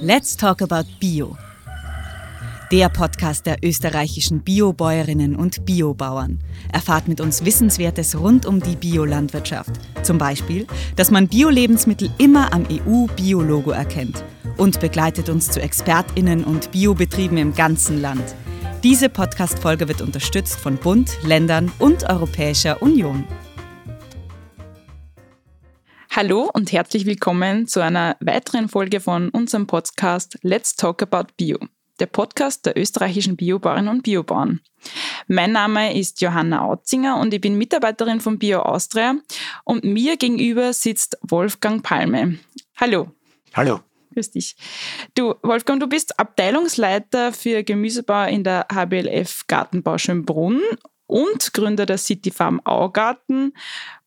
Let's Talk About Bio. Der Podcast der österreichischen Biobäuerinnen und Biobauern. Erfahrt mit uns Wissenswertes rund um die Biolandwirtschaft. Zum Beispiel, dass man Bio-Lebensmittel immer am EU-Biologo erkennt. Und begleitet uns zu ExpertInnen und Biobetrieben im ganzen Land. Diese Podcast-Folge wird unterstützt von Bund, Ländern und Europäischer Union. Hallo und herzlich willkommen zu einer weiteren Folge von unserem Podcast Let's Talk About Bio, der Podcast der österreichischen Biobauerinnen und Biobauern. Mein Name ist Johanna Autzinger und ich bin Mitarbeiterin von Bio Austria und mir gegenüber sitzt Wolfgang Palme. Hallo. Hallo. Grüß dich. Du, Wolfgang, du bist Abteilungsleiter für Gemüsebau in der HBLF Gartenbau Schönbrunn und Gründer der City Farm Augarten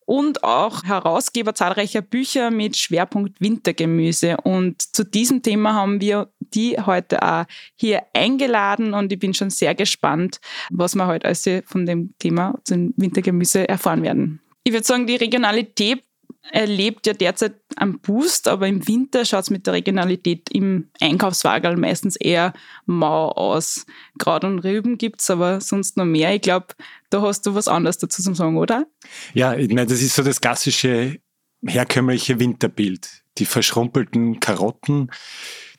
und auch Herausgeber zahlreicher Bücher mit Schwerpunkt Wintergemüse. Und zu diesem Thema haben wir die heute auch hier eingeladen und ich bin schon sehr gespannt, was wir heute also von dem Thema zum Wintergemüse erfahren werden. Ich würde sagen, die Regionalität erlebt ja derzeit einen Boost, aber im Winter schaut es mit der Regionalität im Einkaufswagen meistens eher mau aus. Kraut und Rüben gibt es, aber sonst noch mehr. Ich glaube, da hast du was anderes dazu zu sagen, oder? Ja, ich meine, das ist so das klassische herkömmliche Winterbild. Die verschrumpelten Karotten,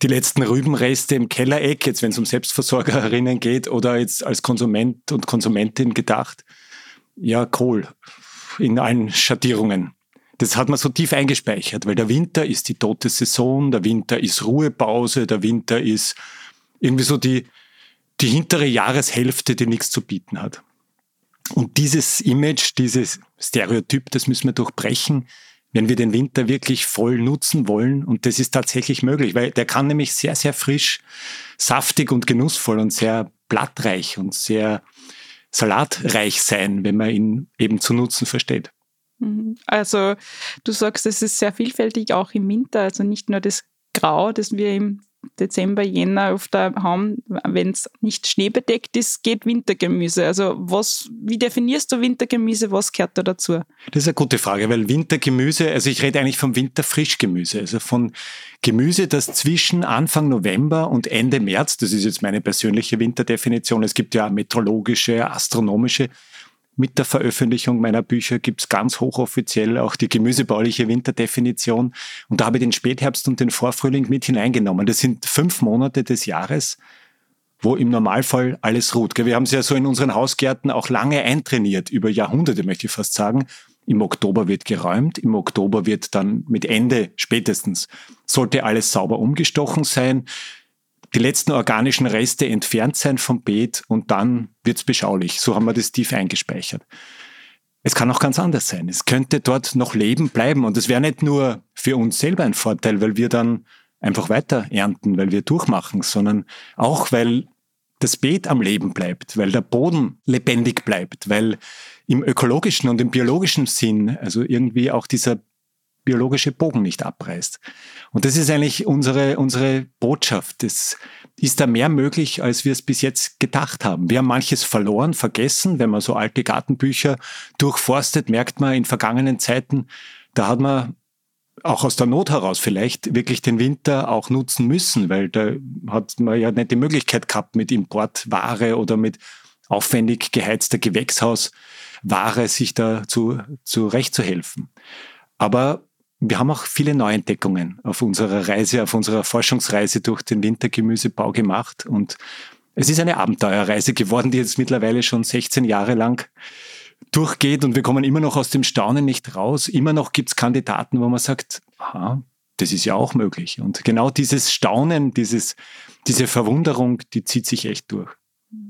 die letzten Rübenreste im Kellereck, jetzt wenn es um Selbstversorgerinnen geht oder jetzt als Konsument und Konsumentin gedacht. Ja, Kohl in allen Schattierungen das hat man so tief eingespeichert, weil der Winter ist die tote Saison, der Winter ist Ruhepause, der Winter ist irgendwie so die, die hintere Jahreshälfte, die nichts zu bieten hat. Und dieses Image, dieses Stereotyp, das müssen wir durchbrechen, wenn wir den Winter wirklich voll nutzen wollen. Und das ist tatsächlich möglich, weil der kann nämlich sehr, sehr frisch, saftig und genussvoll und sehr blattreich und sehr salatreich sein, wenn man ihn eben zu nutzen versteht. Mhm. Also du sagst, es ist sehr vielfältig auch im Winter, also nicht nur das Grau, das wir im Dezember, Jänner oft haben, wenn es nicht schneebedeckt ist, geht Wintergemüse. Also was, wie definierst du Wintergemüse? Was gehört da dazu? Das ist eine gute Frage, weil Wintergemüse, also ich rede eigentlich vom Winterfrischgemüse, also von Gemüse, das zwischen Anfang November und Ende März, das ist jetzt meine persönliche Winterdefinition, es gibt ja meteorologische, astronomische mit der Veröffentlichung meiner Bücher gibt's ganz hochoffiziell auch die gemüsebauliche Winterdefinition. Und da habe ich den Spätherbst und den Vorfrühling mit hineingenommen. Das sind fünf Monate des Jahres, wo im Normalfall alles ruht. Wir haben es ja so in unseren Hausgärten auch lange eintrainiert, über Jahrhunderte möchte ich fast sagen. Im Oktober wird geräumt, im Oktober wird dann mit Ende spätestens, sollte alles sauber umgestochen sein die letzten organischen Reste entfernt sein vom Beet und dann wird's beschaulich. So haben wir das tief eingespeichert. Es kann auch ganz anders sein. Es könnte dort noch Leben bleiben und es wäre nicht nur für uns selber ein Vorteil, weil wir dann einfach weiter ernten, weil wir durchmachen, sondern auch, weil das Beet am Leben bleibt, weil der Boden lebendig bleibt, weil im ökologischen und im biologischen Sinn, also irgendwie auch dieser biologische Bogen nicht abreißt. Und das ist eigentlich unsere, unsere Botschaft. Es ist da mehr möglich, als wir es bis jetzt gedacht haben. Wir haben manches verloren, vergessen. Wenn man so alte Gartenbücher durchforstet, merkt man in vergangenen Zeiten, da hat man auch aus der Not heraus vielleicht wirklich den Winter auch nutzen müssen, weil da hat man ja nicht die Möglichkeit gehabt, mit Importware oder mit aufwendig geheizter Gewächshausware sich da zu, zurechtzuhelfen. Aber wir haben auch viele Neuentdeckungen auf unserer Reise, auf unserer Forschungsreise durch den Wintergemüsebau gemacht. Und es ist eine Abenteuerreise geworden, die jetzt mittlerweile schon 16 Jahre lang durchgeht und wir kommen immer noch aus dem Staunen nicht raus. Immer noch gibt es Kandidaten, wo man sagt, aha, das ist ja auch möglich. Und genau dieses Staunen, dieses, diese Verwunderung, die zieht sich echt durch.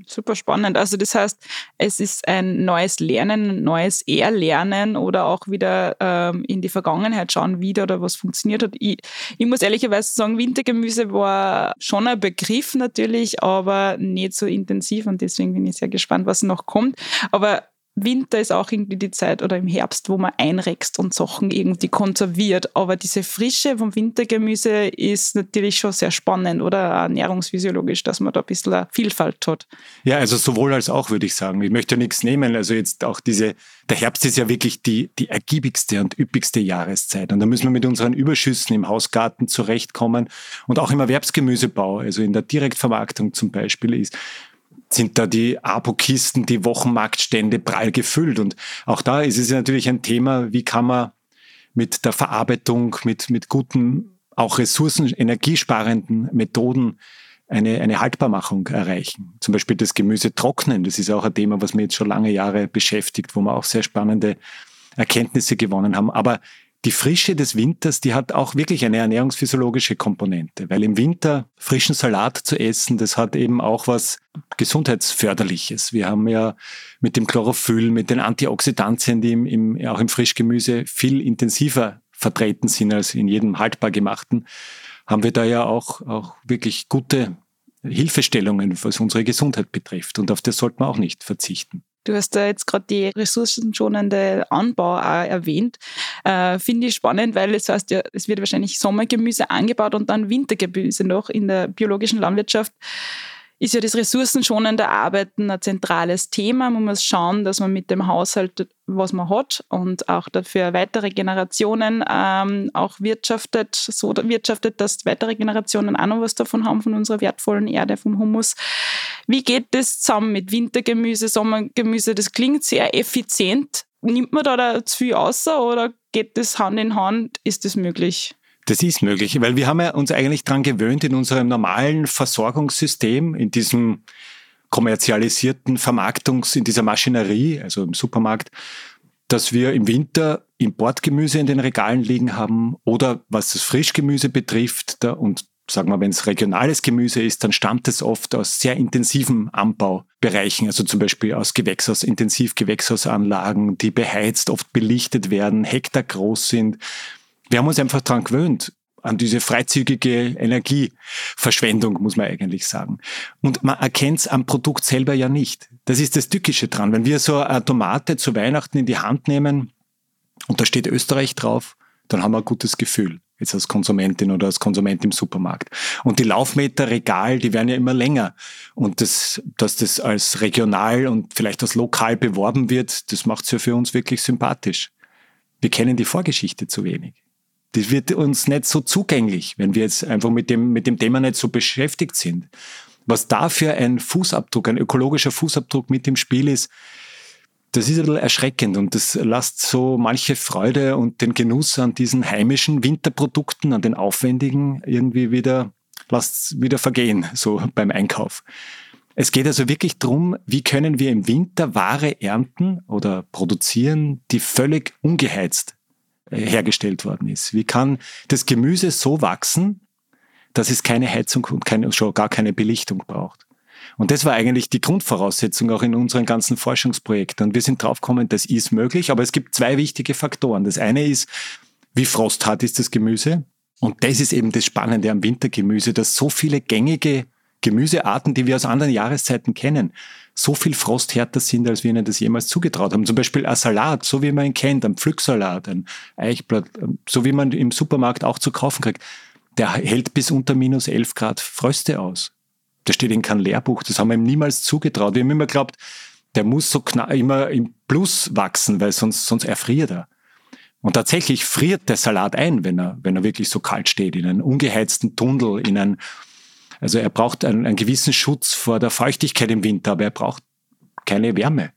Super spannend. Also das heißt, es ist ein neues Lernen, neues Erlernen oder auch wieder ähm, in die Vergangenheit schauen, wie da oder was funktioniert hat. Ich, ich muss ehrlicherweise sagen, Wintergemüse war schon ein Begriff natürlich, aber nicht so intensiv und deswegen bin ich sehr gespannt, was noch kommt. Aber Winter ist auch irgendwie die Zeit oder im Herbst, wo man einrext und Sachen irgendwie konserviert. Aber diese Frische vom Wintergemüse ist natürlich schon sehr spannend oder ernährungsphysiologisch, dass man da ein bisschen Vielfalt hat. Ja, also sowohl als auch, würde ich sagen. Ich möchte nichts nehmen. Also jetzt auch diese, der Herbst ist ja wirklich die, die ergiebigste und üppigste Jahreszeit. Und da müssen wir mit unseren Überschüssen im Hausgarten zurechtkommen und auch im Erwerbsgemüsebau, also in der Direktvermarktung zum Beispiel ist sind da die Abokisten, die Wochenmarktstände prall gefüllt. Und auch da ist es natürlich ein Thema, wie kann man mit der Verarbeitung, mit, mit guten, auch ressourcen-, energiesparenden Methoden eine, eine Haltbarmachung erreichen. Zum Beispiel das Gemüse trocknen. Das ist auch ein Thema, was mir jetzt schon lange Jahre beschäftigt, wo wir auch sehr spannende Erkenntnisse gewonnen haben. Aber die Frische des Winters, die hat auch wirklich eine ernährungsphysiologische Komponente, weil im Winter frischen Salat zu essen, das hat eben auch was gesundheitsförderliches. Wir haben ja mit dem Chlorophyll, mit den Antioxidantien, die im, im, auch im Frischgemüse viel intensiver vertreten sind als in jedem haltbar gemachten, haben wir da ja auch, auch wirklich gute Hilfestellungen, was unsere Gesundheit betrifft. Und auf das sollte man auch nicht verzichten. Du hast da jetzt gerade die ressourcenschonende Anbau auch erwähnt. Äh, Finde ich spannend, weil es heißt ja, es wird wahrscheinlich Sommergemüse angebaut und dann Wintergemüse noch in der biologischen Landwirtschaft ist ja das ressourcenschonende Arbeiten ein zentrales Thema. Man muss schauen, dass man mit dem Haushalt, was man hat und auch dafür weitere Generationen ähm, auch wirtschaftet, so wirtschaftet, dass weitere Generationen auch noch was davon haben, von unserer wertvollen Erde, vom Humus. Wie geht das zusammen mit Wintergemüse, Sommergemüse? Das klingt sehr effizient. Nimmt man da, da zu viel außer oder geht das Hand in Hand? Ist das möglich? Das ist möglich, weil wir haben ja uns eigentlich daran gewöhnt, in unserem normalen Versorgungssystem, in diesem kommerzialisierten Vermarktungs-, in dieser Maschinerie, also im Supermarkt, dass wir im Winter Importgemüse in den Regalen liegen haben oder was das Frischgemüse betrifft da, und sagen wir, wenn es regionales Gemüse ist, dann stammt es oft aus sehr intensiven Anbaubereichen, also zum Beispiel aus Gewächshaus, Intensivgewächshausanlagen, die beheizt, oft belichtet werden, Hektar groß sind wir haben uns einfach daran gewöhnt, an diese freizügige Energieverschwendung, muss man eigentlich sagen. Und man erkennt es am Produkt selber ja nicht. Das ist das Tückische dran. Wenn wir so eine Tomate zu Weihnachten in die Hand nehmen und da steht Österreich drauf, dann haben wir ein gutes Gefühl. Jetzt als Konsumentin oder als Konsument im Supermarkt. Und die Laufmeter Regal, die werden ja immer länger. Und das, dass das als regional und vielleicht als lokal beworben wird, das macht es ja für uns wirklich sympathisch. Wir kennen die Vorgeschichte zu wenig das wird uns nicht so zugänglich, wenn wir jetzt einfach mit dem, mit dem Thema nicht so beschäftigt sind. Was da für ein Fußabdruck, ein ökologischer Fußabdruck mit im Spiel ist, das ist ein bisschen erschreckend und das lasst so manche Freude und den Genuss an diesen heimischen Winterprodukten, an den aufwendigen irgendwie wieder, lasst wieder vergehen, so beim Einkauf. Es geht also wirklich darum, wie können wir im Winter Ware ernten oder produzieren, die völlig ungeheizt hergestellt worden ist. Wie kann das Gemüse so wachsen, dass es keine Heizung und keine, schon gar keine Belichtung braucht? Und das war eigentlich die Grundvoraussetzung auch in unseren ganzen Forschungsprojekten. Und wir sind draufgekommen, das ist möglich, aber es gibt zwei wichtige Faktoren. Das eine ist, wie frosthart ist das Gemüse? Und das ist eben das Spannende am Wintergemüse, dass so viele gängige Gemüsearten, die wir aus anderen Jahreszeiten kennen, so viel frosthärter sind, als wir ihnen das jemals zugetraut haben. Zum Beispiel ein Salat, so wie man ihn kennt, ein Pflücksalat, ein Eichblatt, so wie man im Supermarkt auch zu kaufen kriegt, der hält bis unter minus 11 Grad Fröste aus. Das steht in keinem Lehrbuch, das haben wir ihm niemals zugetraut. Wir haben immer geglaubt, der muss so immer im Plus wachsen, weil sonst, sonst erfriert er. Und tatsächlich friert der Salat ein, wenn er, wenn er wirklich so kalt steht, in einen ungeheizten Tunnel, in ein also er braucht einen, einen gewissen Schutz vor der Feuchtigkeit im Winter, aber er braucht keine Wärme.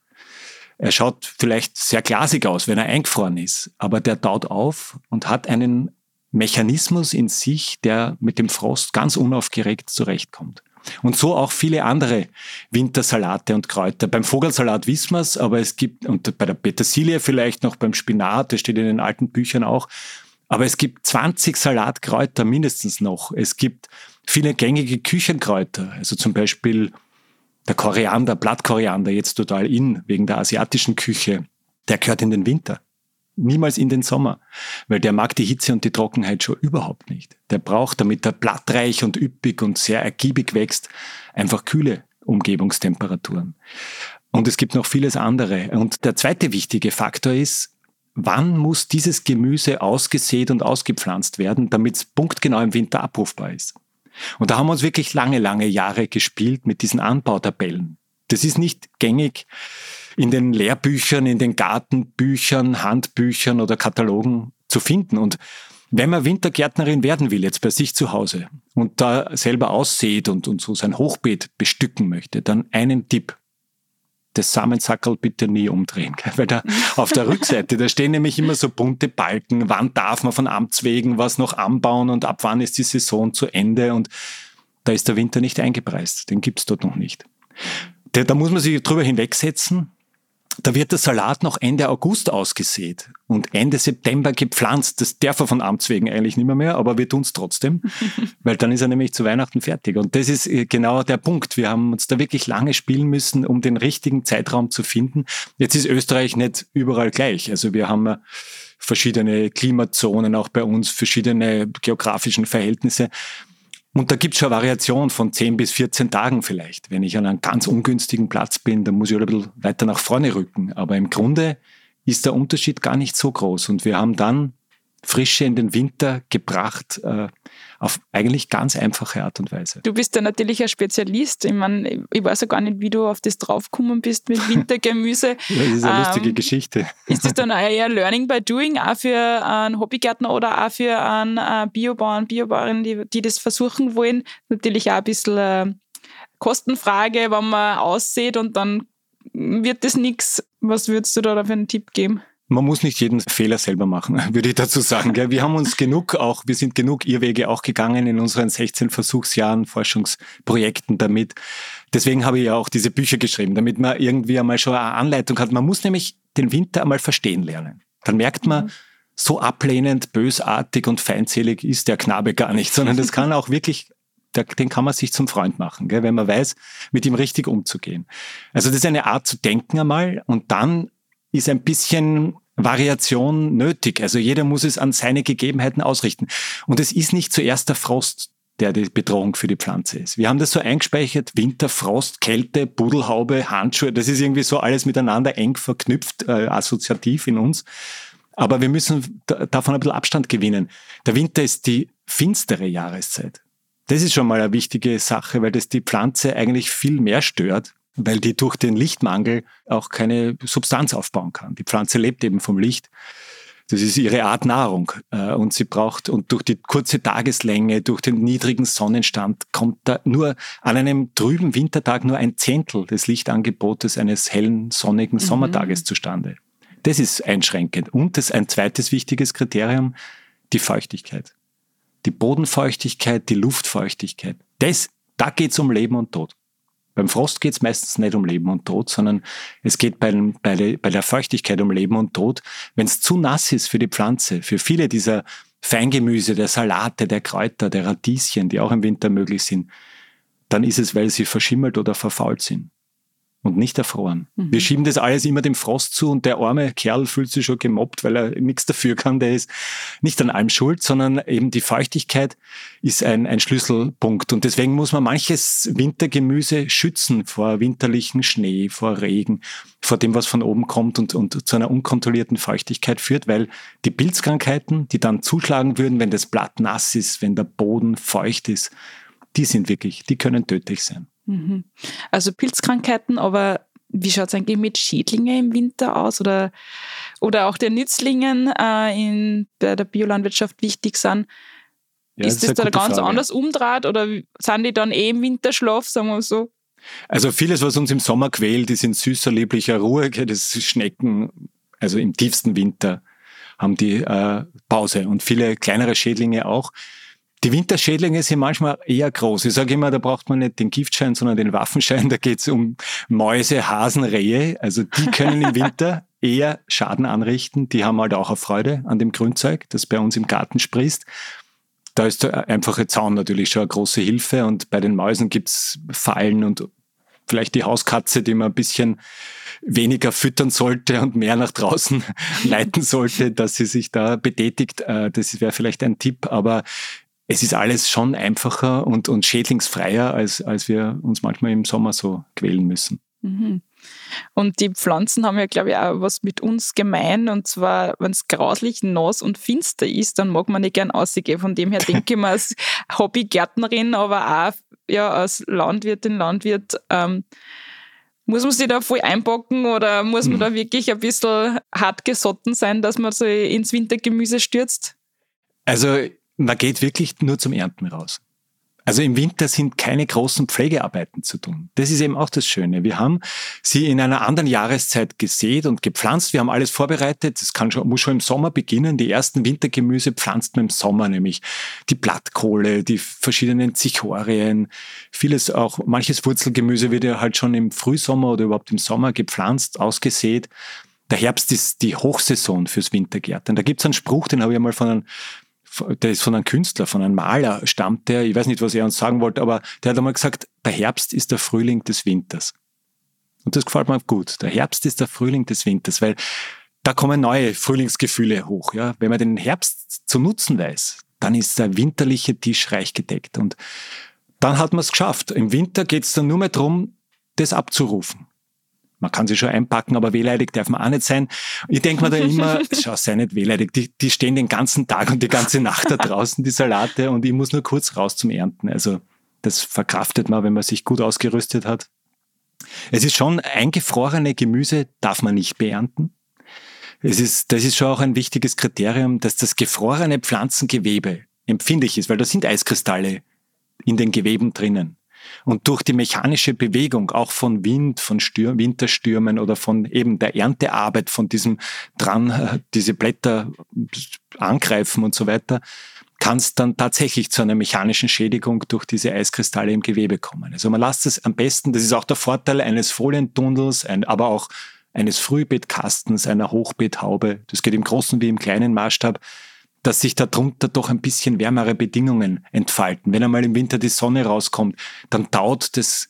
Er schaut vielleicht sehr glasig aus, wenn er eingefroren ist, aber der taut auf und hat einen Mechanismus in sich, der mit dem Frost ganz unaufgeregt zurechtkommt. Und so auch viele andere Wintersalate und Kräuter. Beim Vogelsalat wissen wir es, aber es gibt, und bei der Petersilie vielleicht noch, beim Spinat, das steht in den alten Büchern auch, aber es gibt 20 Salatkräuter mindestens noch. Es gibt viele gängige Küchenkräuter, also zum Beispiel der Koriander, Blattkoriander, jetzt total in, wegen der asiatischen Küche, der gehört in den Winter. Niemals in den Sommer, weil der mag die Hitze und die Trockenheit schon überhaupt nicht. Der braucht, damit er blattreich und üppig und sehr ergiebig wächst, einfach kühle Umgebungstemperaturen. Und es gibt noch vieles andere. Und der zweite wichtige Faktor ist, wann muss dieses Gemüse ausgesät und ausgepflanzt werden, damit es punktgenau im Winter abrufbar ist. Und da haben wir uns wirklich lange, lange Jahre gespielt mit diesen Anbautabellen. Das ist nicht gängig in den Lehrbüchern, in den Gartenbüchern, Handbüchern oder Katalogen zu finden. Und wenn man Wintergärtnerin werden will, jetzt bei sich zu Hause und da selber aussät und, und so sein Hochbeet bestücken möchte, dann einen Tipp das Samensackerl bitte nie umdrehen. Weil da auf der Rückseite, da stehen nämlich immer so bunte Balken, wann darf man von Amts wegen was noch anbauen und ab wann ist die Saison zu Ende und da ist der Winter nicht eingepreist. Den gibt's dort noch nicht. Da, da muss man sich drüber hinwegsetzen da wird der Salat noch Ende August ausgesät und Ende September gepflanzt. Das darf er von Amts wegen eigentlich nicht mehr, mehr aber wir tun es trotzdem, weil dann ist er nämlich zu Weihnachten fertig. Und das ist äh, genau der Punkt. Wir haben uns da wirklich lange spielen müssen, um den richtigen Zeitraum zu finden. Jetzt ist Österreich nicht überall gleich. Also wir haben äh, verschiedene Klimazonen auch bei uns, verschiedene geografischen Verhältnisse. Und da gibt es schon Variationen von 10 bis 14 Tagen vielleicht. Wenn ich an einem ganz ungünstigen Platz bin, dann muss ich ein bisschen weiter nach vorne rücken. Aber im Grunde ist der Unterschied gar nicht so groß. Und wir haben dann Frische in den Winter gebracht, äh, auf eigentlich ganz einfache Art und Weise. Du bist ja natürlich ein Spezialist. Ich meine, ich weiß ja gar nicht, wie du auf das draufgekommen bist mit Wintergemüse. das ist eine ähm, lustige Geschichte. Ist das dann eher Learning by Doing, auch für einen Hobbygärtner oder auch für einen äh, Biobauern, Biobauerin, die, die das versuchen wollen? Natürlich auch ein bisschen äh, Kostenfrage, wenn man aussieht und dann wird das nichts. Was würdest du da für einen Tipp geben? Man muss nicht jeden Fehler selber machen, würde ich dazu sagen. Wir haben uns genug auch, wir sind genug Irrwege auch gegangen in unseren 16 Versuchsjahren, Forschungsprojekten damit. Deswegen habe ich ja auch diese Bücher geschrieben, damit man irgendwie einmal schon eine Anleitung hat. Man muss nämlich den Winter einmal verstehen lernen. Dann merkt man, mhm. so ablehnend, bösartig und feindselig ist der Knabe gar nicht, sondern das kann auch wirklich den kann man sich zum Freund machen, wenn man weiß, mit ihm richtig umzugehen. Also das ist eine Art zu denken einmal und dann ist ein bisschen Variation nötig. Also jeder muss es an seine Gegebenheiten ausrichten. Und es ist nicht zuerst der Frost, der die Bedrohung für die Pflanze ist. Wir haben das so eingespeichert, Winter, Frost, Kälte, Budelhaube, Handschuhe, das ist irgendwie so alles miteinander eng verknüpft, äh, assoziativ in uns. Aber wir müssen davon ein bisschen Abstand gewinnen. Der Winter ist die finstere Jahreszeit. Das ist schon mal eine wichtige Sache, weil das die Pflanze eigentlich viel mehr stört weil die durch den Lichtmangel auch keine Substanz aufbauen kann. Die Pflanze lebt eben vom Licht. Das ist ihre Art Nahrung. Äh, und sie braucht, und durch die kurze Tageslänge, durch den niedrigen Sonnenstand, kommt da nur an einem trüben Wintertag nur ein Zehntel des Lichtangebotes eines hellen, sonnigen mhm. Sommertages zustande. Das ist einschränkend. Und das ein zweites wichtiges Kriterium, die Feuchtigkeit. Die Bodenfeuchtigkeit, die Luftfeuchtigkeit. Das, da geht's um Leben und Tod. Beim Frost geht es meistens nicht um Leben und Tod, sondern es geht bei, bei, bei der Feuchtigkeit um Leben und Tod. Wenn es zu nass ist für die Pflanze, für viele dieser Feingemüse, der Salate, der Kräuter, der Radieschen, die auch im Winter möglich sind, dann ist es, weil sie verschimmelt oder verfault sind und nicht erfroren. Mhm. Wir schieben das alles immer dem Frost zu und der arme Kerl fühlt sich schon gemobbt, weil er nichts dafür kann. Der ist nicht an allem schuld, sondern eben die Feuchtigkeit ist ein, ein Schlüsselpunkt. Und deswegen muss man manches Wintergemüse schützen vor winterlichen Schnee, vor Regen, vor dem, was von oben kommt und, und zu einer unkontrollierten Feuchtigkeit führt, weil die Pilzkrankheiten, die dann zuschlagen würden, wenn das Blatt nass ist, wenn der Boden feucht ist, die sind wirklich, die können tödlich sein. Mhm. Also Pilzkrankheiten, aber wie schaut es eigentlich mit Schädlingen im Winter aus oder, oder auch der Nützlingen äh, in, bei der Biolandwirtschaft wichtig sind? Ja, ist das, das da ganz Frage. anders umdraht oder sind die dann eh im Winterschlaf, sagen wir so? Also vieles, was uns im Sommer quält, ist in süßer, lieblicher Ruhe. Das Schnecken, also im tiefsten Winter haben die äh, Pause und viele kleinere Schädlinge auch. Die Winterschädlinge sind manchmal eher groß. Ich sage immer, da braucht man nicht den Giftschein, sondern den Waffenschein. Da geht es um Mäuse, Hasen, Rehe. Also die können im Winter eher Schaden anrichten. Die haben halt auch eine Freude an dem Grünzeug, das bei uns im Garten sprießt. Da ist der einfache Zaun natürlich schon eine große Hilfe. Und bei den Mäusen gibt's Fallen und vielleicht die Hauskatze, die man ein bisschen weniger füttern sollte und mehr nach draußen leiten sollte, dass sie sich da betätigt. Äh, das wäre vielleicht ein Tipp. Aber es ist alles schon einfacher und, und schädlingsfreier, als, als wir uns manchmal im Sommer so quälen müssen. Mhm. Und die Pflanzen haben ja, glaube ich, auch was mit uns gemein. Und zwar, wenn es grauslich nass und finster ist, dann mag man nicht gern rausgehen. Von dem her denke ich mir als Hobbygärtnerin, aber auch ja, als Landwirtin, Landwirt, ähm, muss man sich da voll einpacken oder muss man mhm. da wirklich ein bisschen hart gesotten sein, dass man so ins Wintergemüse stürzt? Also man geht wirklich nur zum Ernten raus. Also im Winter sind keine großen Pflegearbeiten zu tun. Das ist eben auch das Schöne. Wir haben sie in einer anderen Jahreszeit gesät und gepflanzt. Wir haben alles vorbereitet. Das kann schon, muss schon im Sommer beginnen. Die ersten Wintergemüse pflanzt man im Sommer, nämlich die Blattkohle, die verschiedenen Zichorien, vieles auch, manches Wurzelgemüse wird ja halt schon im Frühsommer oder überhaupt im Sommer gepflanzt, ausgesät. Der Herbst ist die Hochsaison fürs Wintergärten. Da gibt es einen Spruch, den habe ich einmal von einem der ist von einem Künstler, von einem Maler stammt der, ich weiß nicht, was er uns sagen wollte, aber der hat einmal gesagt, der Herbst ist der Frühling des Winters. Und das gefällt mir gut. Der Herbst ist der Frühling des Winters, weil da kommen neue Frühlingsgefühle hoch. Ja? Wenn man den Herbst zu nutzen weiß, dann ist der winterliche Tisch reich gedeckt. Und dann hat man es geschafft. Im Winter geht es dann nur mehr darum, das abzurufen. Man kann sie schon einpacken, aber wehleidig darf man auch nicht sein. Ich denke mir da immer, schau, sei nicht wehleidig. Die, die stehen den ganzen Tag und die ganze Nacht da draußen, die Salate, und ich muss nur kurz raus zum Ernten. Also das verkraftet man, wenn man sich gut ausgerüstet hat. Es ist schon, eingefrorene Gemüse darf man nicht beernten. Es ist, das ist schon auch ein wichtiges Kriterium, dass das gefrorene Pflanzengewebe empfindlich ist, weil da sind Eiskristalle in den Geweben drinnen. Und durch die mechanische Bewegung, auch von Wind, von Stür Winterstürmen oder von eben der Erntearbeit, von diesem dran, äh, diese Blätter angreifen und so weiter, kann es dann tatsächlich zu einer mechanischen Schädigung durch diese Eiskristalle im Gewebe kommen. Also man lasst es am besten, das ist auch der Vorteil eines Folientunnels, ein, aber auch eines Frühbeetkastens, einer Hochbeethaube. Das geht im großen wie im kleinen Maßstab dass sich darunter doch ein bisschen wärmere Bedingungen entfalten. Wenn einmal im Winter die Sonne rauskommt, dann taut das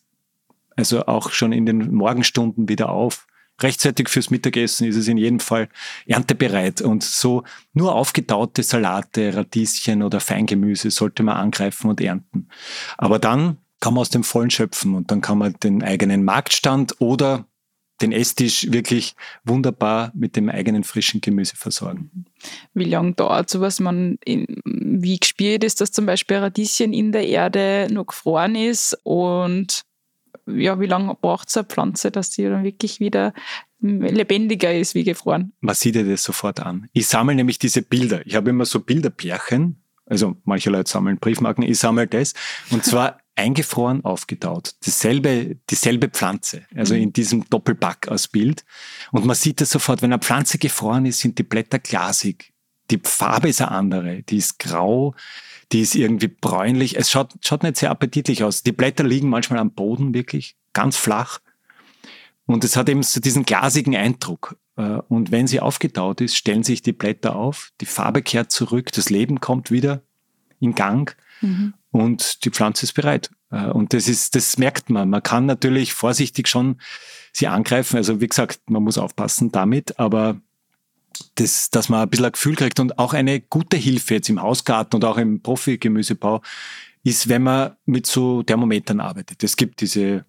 also auch schon in den Morgenstunden wieder auf. Rechtzeitig fürs Mittagessen ist es in jedem Fall erntebereit und so nur aufgetaute Salate, Radieschen oder Feingemüse sollte man angreifen und ernten. Aber dann kann man aus dem Vollen schöpfen und dann kann man den eigenen Marktstand oder den Esstisch wirklich wunderbar mit dem eigenen frischen Gemüse versorgen. Wie lange dauert sowas? Man in, wie gespielt ist, dass zum Beispiel Radieschen in der Erde noch gefroren ist und ja, wie lange braucht es eine Pflanze, dass sie dann wirklich wieder lebendiger ist wie gefroren? Man sieht ja das sofort an. Ich sammle nämlich diese Bilder. Ich habe immer so Bilderpärchen, also manche Leute sammeln Briefmarken, ich sammle das. Und zwar eingefroren aufgetaut. Dasselbe, dieselbe Pflanze, also mhm. in diesem Doppelpack aus Bild. Und man sieht das sofort, wenn eine Pflanze gefroren ist, sind die Blätter glasig. Die Farbe ist eine andere. Die ist grau, die ist irgendwie bräunlich. Es schaut, schaut nicht sehr appetitlich aus. Die Blätter liegen manchmal am Boden, wirklich, ganz flach. Und es hat eben so diesen glasigen Eindruck. Äh, und wenn sie aufgetaut ist, stellen sich die Blätter auf, die Farbe kehrt zurück, das Leben kommt wieder in Gang. Mhm und die Pflanze ist bereit. Äh, und das ist, das merkt man. Man kann natürlich vorsichtig schon sie angreifen. Also wie gesagt, man muss aufpassen damit, aber das, dass man ein bisschen ein Gefühl kriegt und auch eine gute Hilfe jetzt im Hausgarten und auch im Profi-Gemüsebau ist, wenn man mit so Thermometern arbeitet. Es gibt diese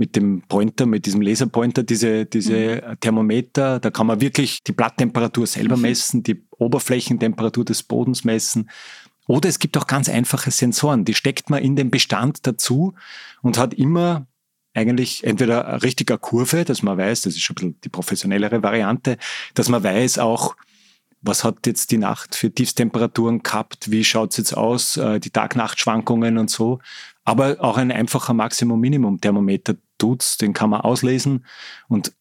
mit dem Pointer, mit diesem Laserpointer, diese, diese mhm. Thermometer, da kann man wirklich die Blatttemperatur selber mhm. messen, die Oberflächentemperatur des Bodens messen. Oder es gibt auch ganz einfache Sensoren, die steckt man in den Bestand dazu und hat immer eigentlich entweder eine richtige Kurve, dass man weiß, das ist schon ein bisschen die professionellere Variante, dass man weiß auch, was hat jetzt die Nacht für Tiefstemperaturen gehabt, wie schaut es jetzt aus, äh, die Tag-Nacht-Schwankungen und so. Aber auch ein einfacher Maximum-Minimum-Thermometer tut's, den kann man auslesen und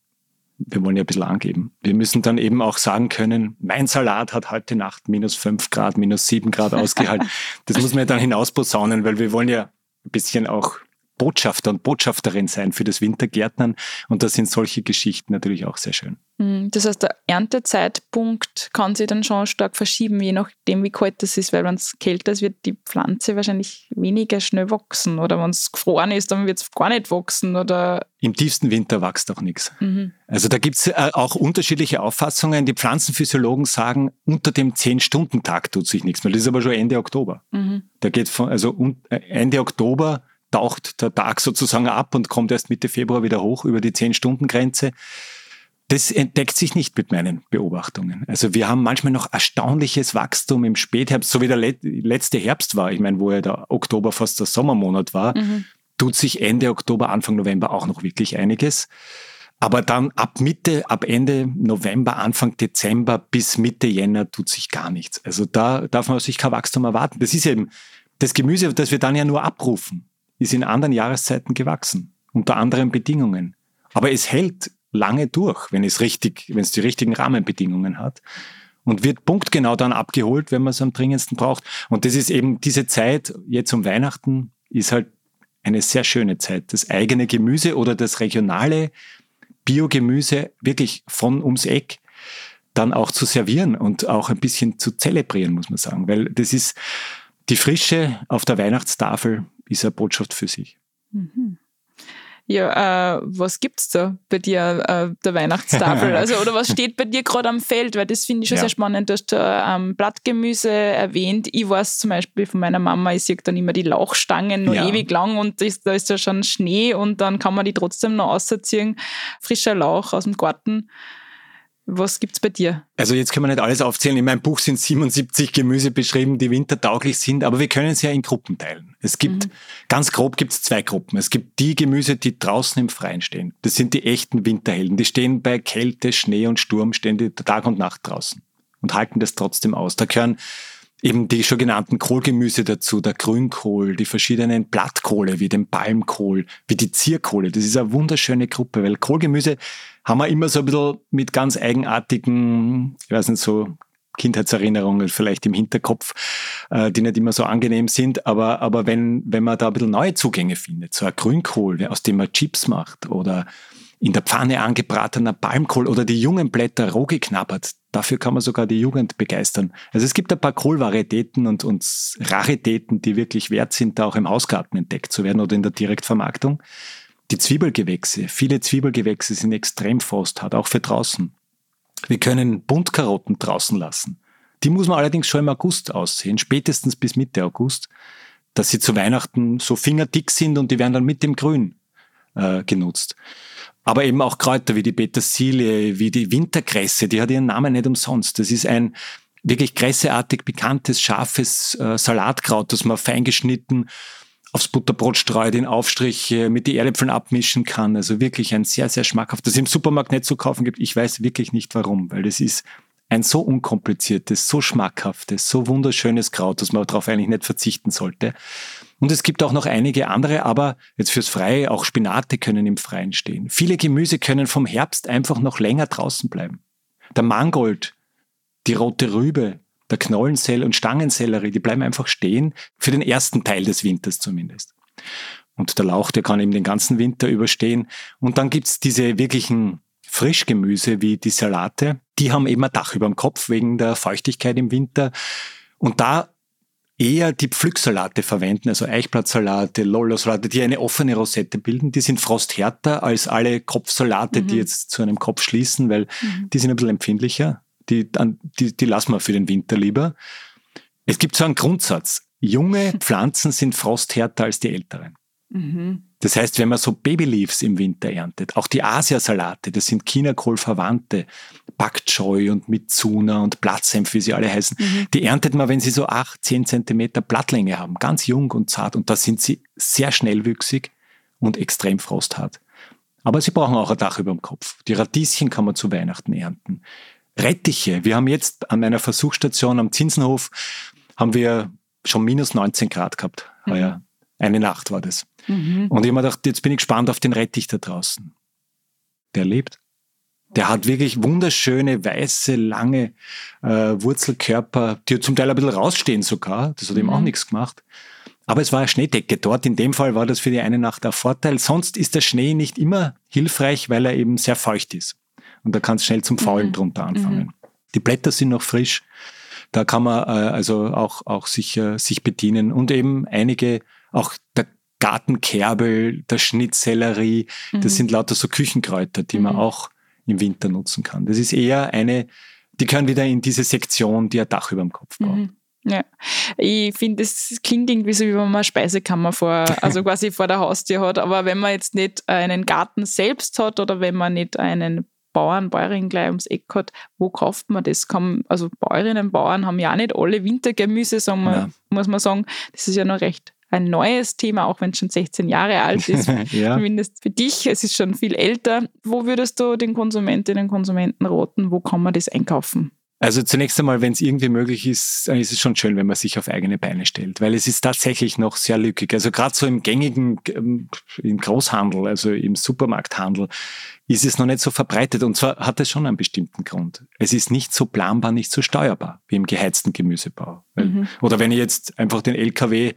wir wollen ja ein bisschen angeben. Wir müssen dann eben auch sagen können, mein Salat hat heute Nacht minus fünf Grad, minus sieben Grad ausgehalten. das muss man ja dann hinausposaunen, weil wir wollen ja ein bisschen auch Botschafter und Botschafterin sein für das Wintergärtnern. Und da sind solche Geschichten natürlich auch sehr schön. Hm, das heißt, der Erntezeitpunkt kann sich dann schon stark verschieben, je nachdem, wie kalt es ist, weil wenn es kälter ist, wird die Pflanze wahrscheinlich weniger schnell wachsen. Oder wenn es gefroren ist, dann wird es gar nicht wachsen. Oder Im tiefsten Winter wächst auch nichts. Mhm. Also da gibt es äh, auch unterschiedliche Auffassungen. Die Pflanzenphysiologen sagen, unter dem 10-Stunden-Tag tut sich nichts mehr. Das ist aber schon Ende Oktober. Mhm. Da geht von, also äh, Ende Oktober taucht der Tag sozusagen ab und kommt erst Mitte Februar wieder hoch über die 10-Stunden-Grenze. Das entdeckt sich nicht mit meinen Beobachtungen. Also wir haben manchmal noch erstaunliches Wachstum im Spätherbst, so wie der letzte Herbst war. Ich meine, wo ja der Oktober fast der Sommermonat war, mhm. tut sich Ende Oktober, Anfang November auch noch wirklich einiges. Aber dann ab Mitte, ab Ende November, Anfang Dezember bis Mitte Jänner tut sich gar nichts. Also da darf man sich kein Wachstum erwarten. Das ist eben das Gemüse, das wir dann ja nur abrufen, ist in anderen Jahreszeiten gewachsen, unter anderen Bedingungen. Aber es hält lange durch, wenn es richtig, wenn es die richtigen Rahmenbedingungen hat und wird punktgenau dann abgeholt, wenn man es am dringendsten braucht. Und das ist eben diese Zeit jetzt um Weihnachten ist halt eine sehr schöne Zeit. Das eigene Gemüse oder das regionale Biogemüse wirklich von ums Eck dann auch zu servieren und auch ein bisschen zu zelebrieren, muss man sagen. Weil das ist die Frische auf der Weihnachtstafel ist eine Botschaft für sich. Mhm. Ja, äh, was gibt's da bei dir, äh, der Weihnachtstafel? Also, oder was steht bei dir gerade am Feld? Weil das finde ich schon ja. sehr spannend. Du hast ähm, Blattgemüse erwähnt. Ich weiß zum Beispiel von meiner Mama, ich sehe dann immer die Lauchstangen noch ja. ewig lang und das, da ist ja schon Schnee und dann kann man die trotzdem noch ausziehen. Frischer Lauch aus dem Garten. Was gibt's bei dir? Also jetzt können wir nicht alles aufzählen. In meinem Buch sind 77 Gemüse beschrieben, die wintertauglich sind, aber wir können es ja in Gruppen teilen. Es gibt, mhm. ganz grob gibt es zwei Gruppen. Es gibt die Gemüse, die draußen im Freien stehen. Das sind die echten Winterhelden. Die stehen bei Kälte, Schnee und Sturm, stehen die Tag und Nacht draußen und halten das trotzdem aus. Da gehören eben die schon genannten Kohlgemüse dazu, der Grünkohl, die verschiedenen Blattkohle wie den Palmkohl, wie die Zierkohle. Das ist eine wunderschöne Gruppe, weil Kohlgemüse haben wir immer so ein bisschen mit ganz eigenartigen, ich weiß nicht, so Kindheitserinnerungen vielleicht im Hinterkopf, äh, die nicht immer so angenehm sind. Aber, aber wenn, wenn man da ein bisschen neue Zugänge findet, so ein Grünkohl, aus dem man Chips macht oder in der Pfanne angebratener Palmkohl oder die jungen Blätter roh geknabbert. Dafür kann man sogar die Jugend begeistern. Also es gibt ein paar Kohlvarietäten und, und Raritäten, die wirklich wert sind, da auch im Hausgarten entdeckt zu werden oder in der Direktvermarktung. Die Zwiebelgewächse, viele Zwiebelgewächse sind extrem frosthart, auch für draußen. Wir können Buntkarotten draußen lassen. Die muss man allerdings schon im August aussehen, spätestens bis Mitte August, dass sie zu Weihnachten so fingerdick sind und die werden dann mit dem Grün äh, genutzt. Aber eben auch Kräuter wie die Petersilie, wie die Winterkresse, die hat ihren Namen nicht umsonst. Das ist ein wirklich kresseartig bekanntes, scharfes äh, Salatkraut, das man fein geschnitten aufs Butterbrot streut, in Aufstriche mit die Erdäpfeln abmischen kann. Also wirklich ein sehr, sehr schmackhaft, das im Supermarkt nicht zu kaufen gibt. Ich weiß wirklich nicht warum, weil das ist ein so unkompliziertes, so schmackhaftes, so wunderschönes Kraut, dass man darauf eigentlich nicht verzichten sollte. Und es gibt auch noch einige andere, aber jetzt fürs Freie, auch Spinate können im Freien stehen. Viele Gemüse können vom Herbst einfach noch länger draußen bleiben. Der Mangold, die rote Rübe, der Knollensell und Stangensellerie, die bleiben einfach stehen, für den ersten Teil des Winters zumindest. Und der Lauch, der kann eben den ganzen Winter überstehen. Und dann gibt's diese wirklichen Frischgemüse wie die Salate, die haben eben ein Dach über dem Kopf wegen der Feuchtigkeit im Winter. Und da eher die Pflücksalate verwenden, also Eichblattsalate, Lollo-Salate, die eine offene Rosette bilden. Die sind frosthärter als alle Kopfsalate, mhm. die jetzt zu einem Kopf schließen, weil mhm. die sind ein bisschen empfindlicher die, die, die lassen wir für den Winter lieber. Es gibt so einen Grundsatz. Junge Pflanzen sind frosthärter als die älteren. Mhm. Das heißt, wenn man so Babyleaves im Winter erntet, auch die Asiasalate, das sind Chinakohl-Verwandte, Bak Choy und Mitsuna und Blattsenf, wie sie alle heißen, mhm. die erntet man, wenn sie so acht, zehn Zentimeter Blattlänge haben, ganz jung und zart. Und da sind sie sehr schnellwüchsig und extrem frosthart. Aber sie brauchen auch ein Dach über dem Kopf. Die Radieschen kann man zu Weihnachten ernten. Rettiche. Wir haben jetzt an meiner Versuchsstation am Zinsenhof haben wir schon minus 19 Grad gehabt. Mhm. Eine Nacht war das. Mhm. Und ich habe mir gedacht, jetzt bin ich gespannt auf den Rettich da draußen. Der lebt. Der hat wirklich wunderschöne, weiße, lange äh, Wurzelkörper, die zum Teil ein bisschen rausstehen sogar. Das hat mhm. ihm auch nichts gemacht. Aber es war eine Schneedecke dort. In dem Fall war das für die eine Nacht ein Vorteil. Sonst ist der Schnee nicht immer hilfreich, weil er eben sehr feucht ist und da kann es schnell zum Faulen mhm. drunter anfangen. Mhm. Die Blätter sind noch frisch, da kann man äh, also auch, auch sich, äh, sich bedienen und eben einige, auch der Gartenkerbel, der Schnittsellerie, mhm. das sind lauter so Küchenkräuter, die man mhm. auch im Winter nutzen kann. Das ist eher eine, die können wieder in diese Sektion, die ein Dach über dem Kopf braucht. Mhm. Ja, ich finde, es klingt irgendwie so, wie wenn man eine Speisekammer vor, also quasi vor der Haustür hat. Aber wenn man jetzt nicht einen Garten selbst hat oder wenn man nicht einen Bauern, Bäuerin gleich ums Eck hat, wo kauft man das? Kann, also Bäuerinnen, Bauern haben ja auch nicht alle Wintergemüse, sagen wir, ja. muss man sagen. Das ist ja noch recht ein neues Thema, auch wenn es schon 16 Jahre alt ist. ja. Zumindest für dich, es ist schon viel älter. Wo würdest du den Konsumentinnen und Konsumenten raten? Wo kann man das einkaufen? Also zunächst einmal, wenn es irgendwie möglich ist, dann ist es schon schön, wenn man sich auf eigene Beine stellt, weil es ist tatsächlich noch sehr lückig. Also gerade so im gängigen, ähm, im Großhandel, also im Supermarkthandel, ist es noch nicht so verbreitet. Und zwar hat es schon einen bestimmten Grund. Es ist nicht so planbar, nicht so steuerbar wie im geheizten Gemüsebau. Mhm. Oder wenn ich jetzt einfach den LKW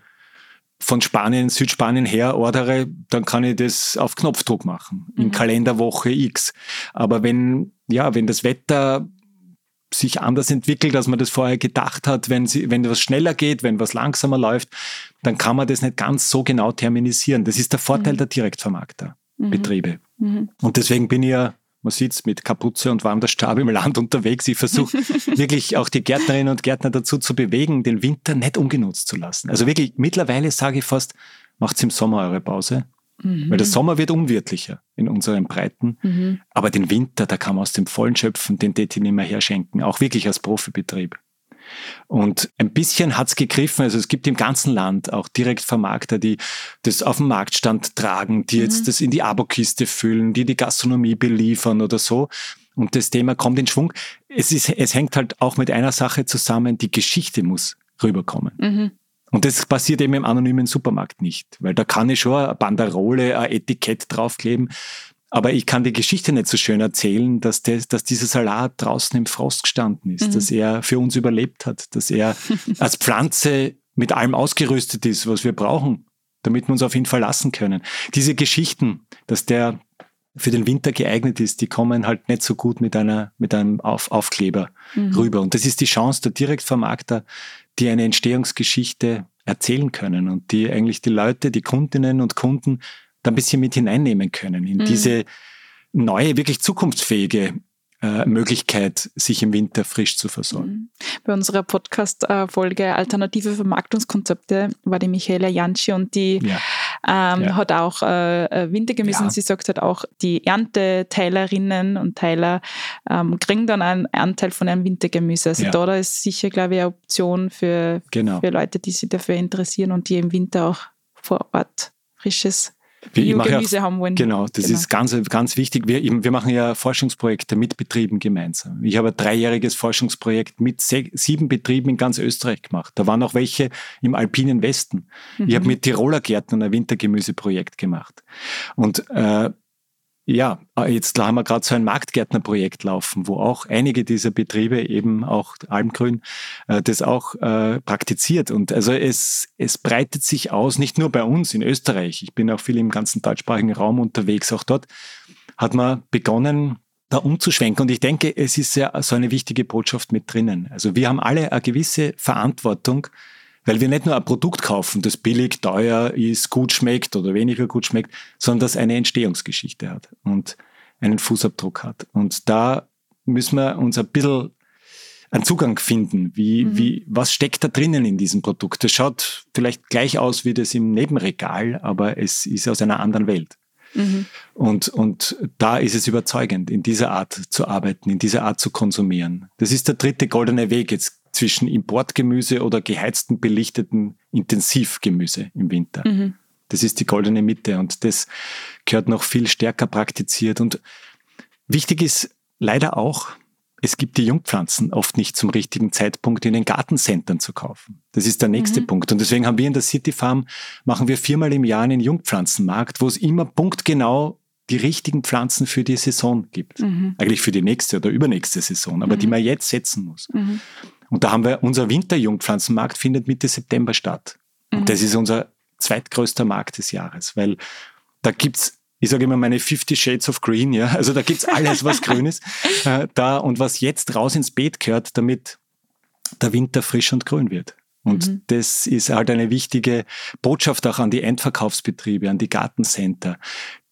von Spanien, Südspanien her ordere, dann kann ich das auf Knopfdruck machen, in mhm. Kalenderwoche X. Aber wenn, ja, wenn das Wetter sich anders entwickelt, als man das vorher gedacht hat, wenn, sie, wenn was schneller geht, wenn was langsamer läuft, dann kann man das nicht ganz so genau terminisieren. Das ist der Vorteil mhm. der Direktvermarkterbetriebe. Mhm. mhm. Und deswegen bin ich ja man sitzt mit Kapuze und warm der Stab im Land unterwegs. Ich versuche wirklich auch die Gärtnerinnen und Gärtner dazu zu bewegen, den Winter nicht ungenutzt zu lassen. Also wirklich, mittlerweile sage ich fast, macht's im Sommer eure Pause. Mhm. Weil der Sommer wird unwirtlicher in unseren Breiten. Mhm. Aber den Winter, da kann man aus dem Vollen schöpfen, den ich nicht mehr herschenken. Auch wirklich als Profibetrieb. Und ein bisschen hat's gegriffen. Also es gibt im ganzen Land auch Direktvermarkter, die das auf den Marktstand tragen, die mhm. jetzt das in die Abokiste füllen, die die Gastronomie beliefern oder so. Und das Thema kommt in Schwung. Es, ist, es hängt halt auch mit einer Sache zusammen, die Geschichte muss rüberkommen. Mhm. Und das passiert eben im anonymen Supermarkt nicht, weil da kann ich schon eine Banderole, ein Etikett draufkleben. Aber ich kann die Geschichte nicht so schön erzählen, dass, der, dass dieser Salat draußen im Frost gestanden ist, mhm. dass er für uns überlebt hat, dass er als Pflanze mit allem ausgerüstet ist, was wir brauchen, damit wir uns auf ihn verlassen können. Diese Geschichten, dass der für den Winter geeignet ist, die kommen halt nicht so gut mit einer, mit einem auf Aufkleber mhm. rüber. Und das ist die Chance der Direktvermarkter, die eine Entstehungsgeschichte erzählen können und die eigentlich die Leute, die Kundinnen und Kunden da ein bisschen mit hineinnehmen können in mhm. diese neue, wirklich zukunftsfähige äh, Möglichkeit, sich im Winter frisch zu versorgen. Mhm. Bei unserer Podcast-Folge Alternative Vermarktungskonzepte war die Michaela Janschi und die ja. Ähm, ja. hat auch äh, äh Wintergemüse ja. und sie sagt halt auch, die Ernteteilerinnen und Teiler ähm, kriegen dann einen Anteil von einem Wintergemüse. Also da, da ist sicher, glaube ich, eine Option für, genau. für Leute, die sich dafür interessieren und die im Winter auch vor Ort frisches Biogemüse ja, haben wollen. Genau, das genau. ist ganz, ganz wichtig. Wir, wir machen ja Forschungsprojekte mit Betrieben gemeinsam. Ich habe ein dreijähriges Forschungsprojekt mit sieben Betrieben in ganz Österreich gemacht. Da waren auch welche im alpinen Westen. Mhm. Ich habe mit Tiroler Gärtnern ein Wintergemüseprojekt gemacht. Und äh, ja, äh, jetzt haben wir gerade so ein Marktgärtnerprojekt laufen, wo auch einige dieser Betriebe, eben auch Almgrün, äh, das auch äh, praktiziert. Und also es, es breitet sich aus, nicht nur bei uns in Österreich. Ich bin auch viel im ganzen deutschsprachigen Raum unterwegs. Auch dort hat man begonnen, da umzuschwenken. Und ich denke, es ist ja so eine wichtige Botschaft mit drinnen. Also wir haben alle eine gewisse Verantwortung, weil wir nicht nur ein Produkt kaufen, das billig, teuer ist, gut schmeckt oder weniger gut schmeckt, sondern das eine Entstehungsgeschichte hat und einen Fußabdruck hat. Und da müssen wir uns ein bisschen einen Zugang finden. Wie, mhm. wie, was steckt da drinnen in diesem Produkt? Das schaut vielleicht gleich aus wie das im Nebenregal, aber es ist aus einer anderen Welt. Mhm. Und, und da ist es überzeugend, in dieser Art zu arbeiten, in dieser Art zu konsumieren. Das ist der dritte goldene Weg. Jetzt zwischen Importgemüse oder geheizten, belichteten Intensivgemüse im Winter. Mhm. Das ist die goldene Mitte und das gehört noch viel stärker praktiziert. Und wichtig ist leider auch, es gibt die Jungpflanzen oft nicht zum richtigen Zeitpunkt in den Gartencentern zu kaufen. Das ist der nächste mhm. Punkt. Und deswegen haben wir in der City Farm, machen wir viermal im Jahr einen Jungpflanzenmarkt, wo es immer punktgenau die richtigen Pflanzen für die Saison gibt. Mhm. Eigentlich für die nächste oder übernächste Saison, aber mhm. die man jetzt setzen muss. Mhm. Und da haben wir, unser Winterjungpflanzenmarkt findet Mitte September statt. Und mhm. das ist unser zweitgrößter Markt des Jahres, weil da gibt's ich sage immer meine 50 Shades of Green, ja. Also da gibt's alles, was grün ist. Äh, da und was jetzt raus ins Beet gehört, damit der Winter frisch und grün wird. Und mhm. das ist halt eine wichtige Botschaft auch an die Endverkaufsbetriebe, an die Gartencenter,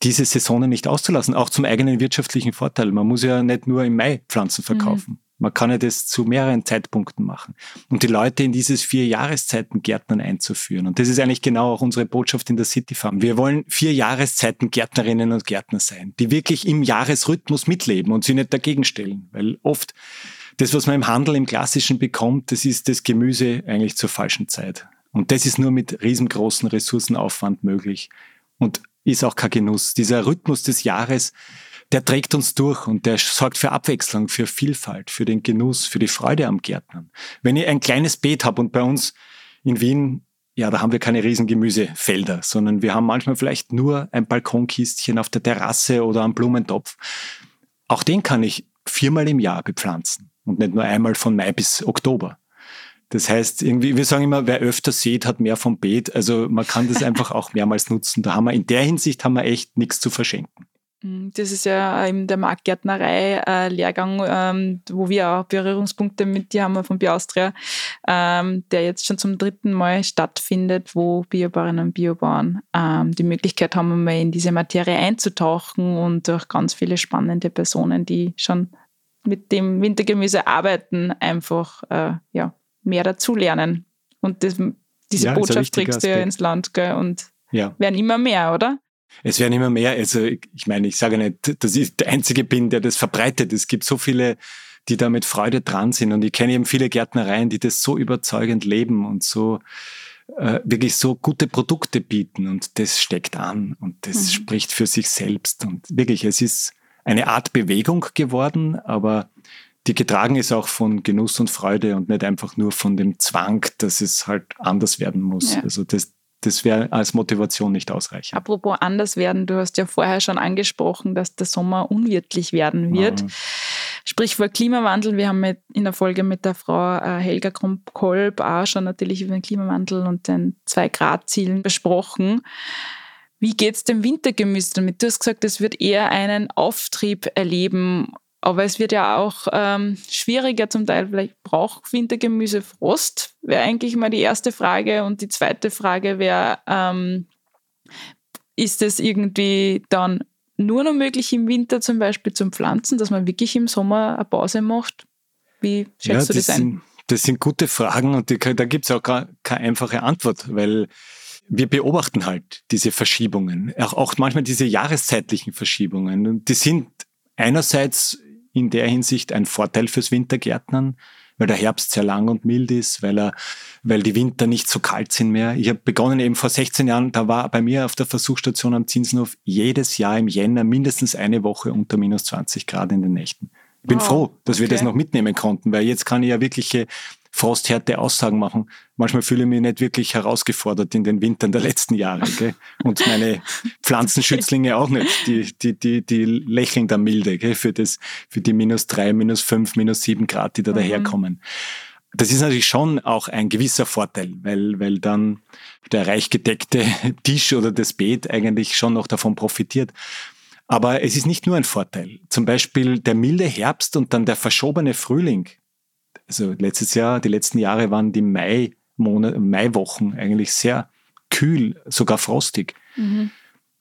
diese Saisonen nicht auszulassen, auch zum eigenen wirtschaftlichen Vorteil. Man muss ja nicht nur im Mai Pflanzen verkaufen. Mhm. Man kann ja das zu mehreren Zeitpunkten machen. Und die Leute in dieses vier Jahreszeiten Gärtnern einzuführen. Und das ist eigentlich genau auch unsere Botschaft in der City Farm. Wir wollen vier Jahreszeiten Gärtnerinnen und Gärtner sein, die wirklich im Jahresrhythmus mitleben und sie nicht dagegen stellen. Weil oft das, was man im Handel im Klassischen bekommt, das ist das Gemüse eigentlich zur falschen Zeit. Und das ist nur mit riesengroßen Ressourcenaufwand möglich und ist auch kein Genuss. Dieser Rhythmus des Jahres, der trägt uns durch und der sorgt für Abwechslung, für Vielfalt, für den Genuss, für die Freude am Gärtnern. Wenn ich ein kleines Beet habe und bei uns in Wien, ja, da haben wir keine riesen Gemüsefelder, sondern wir haben manchmal vielleicht nur ein Balkonkistchen auf der Terrasse oder einen Blumentopf. Auch den kann ich viermal im Jahr bepflanzen und nicht nur einmal von Mai bis Oktober. Das heißt, irgendwie, wir sagen immer, wer öfter sieht, hat mehr vom Beet. Also man kann das einfach auch mehrmals nutzen. Da haben wir in der Hinsicht haben wir echt nichts zu verschenken. Mm, das ist ja eben der Marktgärtnerei-Lehrgang, ähm, wo wir auch Berührungspunkte mit dir haben von Biaustria, ähm, der jetzt schon zum dritten Mal stattfindet, wo Biobauerinnen und Biobauern ähm, die Möglichkeit haben, mal in diese Materie einzutauchen und durch ganz viele spannende Personen, die schon mit dem Wintergemüse arbeiten, einfach äh, ja, mehr dazulernen. Und das, diese ja, Botschaft trägst du ja ins Land gell? und ja. werden immer mehr, oder? Es werden immer mehr. Also ich meine, ich sage nicht, dass ich der Einzige bin, der das verbreitet. Es gibt so viele, die da mit Freude dran sind. Und ich kenne eben viele Gärtnereien, die das so überzeugend leben und so äh, wirklich so gute Produkte bieten. Und das steckt an und das mhm. spricht für sich selbst. Und wirklich, es ist eine Art Bewegung geworden, aber die getragen ist auch von Genuss und Freude und nicht einfach nur von dem Zwang, dass es halt anders werden muss. Ja. Also das, das wäre als Motivation nicht ausreichend. Apropos anders werden, du hast ja vorher schon angesprochen, dass der Sommer unwirtlich werden wird. Mhm. Sprich vor Klimawandel. Wir haben in der Folge mit der Frau äh, Helga Krump-Kolb auch schon natürlich über den Klimawandel und den Zwei-Grad-Zielen besprochen. Wie geht es dem Wintergemüse damit? Du hast gesagt, es wird eher einen Auftrieb erleben. Aber es wird ja auch ähm, schwieriger zum Teil. Vielleicht braucht Wintergemüse Frost, wäre eigentlich mal die erste Frage. Und die zweite Frage wäre, ähm, ist es irgendwie dann nur noch möglich im Winter zum Beispiel zum Pflanzen, dass man wirklich im Sommer eine Pause macht? Wie schätzt ja, du das, das ein? Sind, das sind gute Fragen und die, da gibt es auch keine einfache Antwort, weil wir beobachten halt diese Verschiebungen, auch, auch manchmal diese jahreszeitlichen Verschiebungen. Und die sind einerseits in der Hinsicht ein Vorteil fürs Wintergärtnern, weil der Herbst sehr lang und mild ist, weil er, weil die Winter nicht so kalt sind mehr. Ich habe begonnen eben vor 16 Jahren, da war bei mir auf der Versuchsstation am Zinshof jedes Jahr im Jänner mindestens eine Woche unter minus 20 Grad in den Nächten. Ich bin oh, froh, dass okay. wir das noch mitnehmen konnten, weil jetzt kann ich ja wirkliche frosthärte Aussagen machen. Manchmal fühle ich mich nicht wirklich herausgefordert in den Wintern der letzten Jahre. Gell? Und meine Pflanzenschützlinge auch nicht. Die, die, die, die lächeln da milde gell? Für, das, für die minus drei, minus fünf, minus sieben Grad, die da mhm. daherkommen. Das ist natürlich schon auch ein gewisser Vorteil, weil, weil dann der reich gedeckte Tisch oder das Beet eigentlich schon noch davon profitiert. Aber es ist nicht nur ein Vorteil. Zum Beispiel der milde Herbst und dann der verschobene Frühling also letztes Jahr, die letzten Jahre waren die Mai Maiwochen eigentlich sehr kühl, sogar frostig. Mhm.